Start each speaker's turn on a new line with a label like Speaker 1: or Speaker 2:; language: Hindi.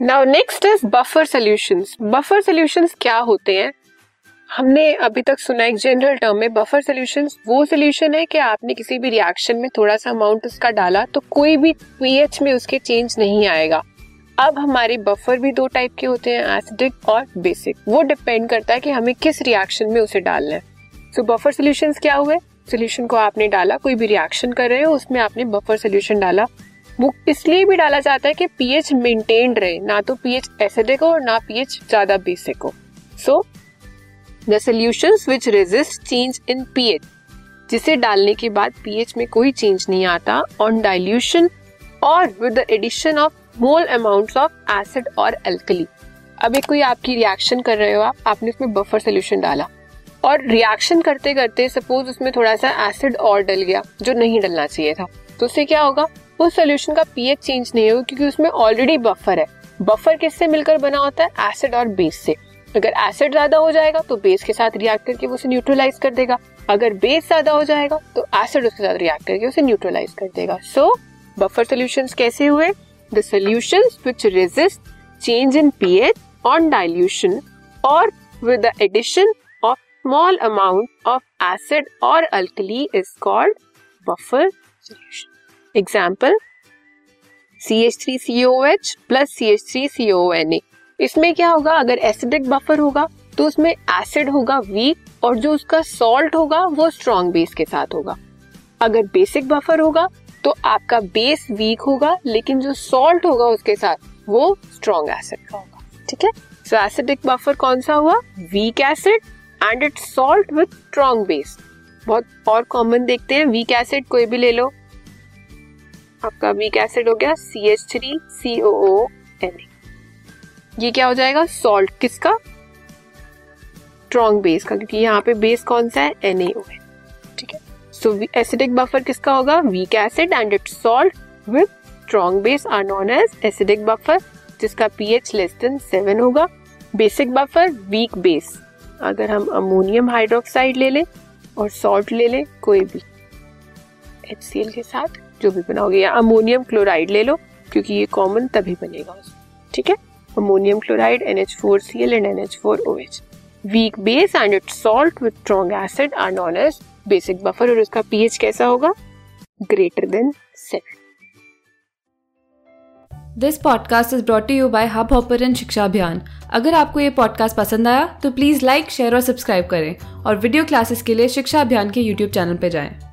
Speaker 1: Now next is buffer solutions buffer solutions क्या होते हैं? हमने अभी तक सुना एक जनरल टर्म में बफर सॉल्यूशंस वो सॉल्यूशन है कि आपने किसी भी रिएक्शन में थोड़ा सा अमाउंट उसका डाला तो कोई भी पीएच में उसके चेंज नहीं आएगा। अब हमारे बफर भी दो टाइप के होते हैं एसिडिक और बेसिक वो डिपेंड करता है कि हमें किस रिएक्शन में उसे डालना है। सो बफर सोल्यूशन क्या हुए? सोल्यूशन को आपने डाला, कोई भी रिएक्शन कर रहे हो, उसमें आपने बफर सोल्यूशन डाला। वो इसलिए भी डाला जाता है कि पीएच मेंटेन रहे। ना तो पीएच एसिडिक हो और ना पीएच ज़्यादा बेसिक हो। So the solutions which resist change in pH जिसे डालने के बाद पीएच में कोई चेंज नहीं आता ऑन डाइल्यूशन और with the addition of mole amount of acid और एल्कली एक कोई आपकी रिएक्शन कर रहे हो आप, आपने उसमें बफर सोल्यूशन डाला। और रिएक्शन करते करते सपोज़ उसमें थोड़ा सा एसिड और डल गया, जो नहीं डलना चाहिए था तो उससे क्या होगा? उस सोल्यूशन का पीएच चेंज नहीं होगा क्योंकि उसमें ऑलरेडी बफर है। बफर किससे मिलकर बना होता है? एसिड और बेस से। अगर एसिड ज़्यादा हो जाएगा तो बेस के साथ रिएक्ट करके उसे न्यूट्रलाइज कर देगा। अगर बेस ज़्यादा हो जाएगा तो एसिड उसके साथ रिएक्ट करके उसे न्यूट्रलाइज कर देगा। सो बफर सोल्यूशन कैसे हुए? The solution which resist change in pH on dilution और with the addition of small amount of acid और alkali is called buffer solution example C H three C O H plus C H three C O N A इसमें क्या होगा? अगर एसिडिक बफर होगा तो उसमें एसिड होगा वीक और जो उसका सॉल्ट होगा, वो स्ट्रॉन्ग बेस के साथ होगा। अगर बेसिक बफर होगा तो आपका बेस वीक होगा, लेकिन जो सॉल्ट होगा उसके साथ, वो स्ट्रॉन्ग एसिड का होगा। ठीक है? सो एसिडिक बफर कौन सा हुआ? Weak acid and it salt with strong base बहुत और कॉमन देखते हैं। वीक एसिड कोई भी ले लो। आपका वीक एसिड हो गया C H three C O N ये क्या हो जाएगा? सॉल्ट किसका? स्ट्रॉन्ग बेस का, क्योंकि यहाँ पे बेस कौन सा है? एन है। ठीक है? सो एसिडिक बफर किसका होगा? Weak acid and it salt with strong base are known as acidic buffer जिसका पीएच लेस देन सेवन होगा। बेसिक बफर वीक बेस अगर हम अमोनियम हाइड्रोक्साइड ले लें और सॉल्ट ले लें, कोई भी। एच के साथ। जो भी बनाओगे, या अमोनियम क्लोराइड ले लो, क्योंकि ये कॉमन तभी बनेगा ठीक है? Ammonium chloride NH4Cl and NH4OH. Weak base and it salt with strong acid are known as basic buffer और उसका पीएच कैसा होगा? Greater than seven
Speaker 2: this podcast is brought you by Hubhopper Shiksha Abhiyan अगर आपको ये पॉडकास्ट पसंद आया तो प्लीज़ लाइक शेयर और सब्सक्राइब करें। और वीडियो क्लासेस के लिए शिक्षा अभियान के यूट्यूब चैनल पर जाएँ।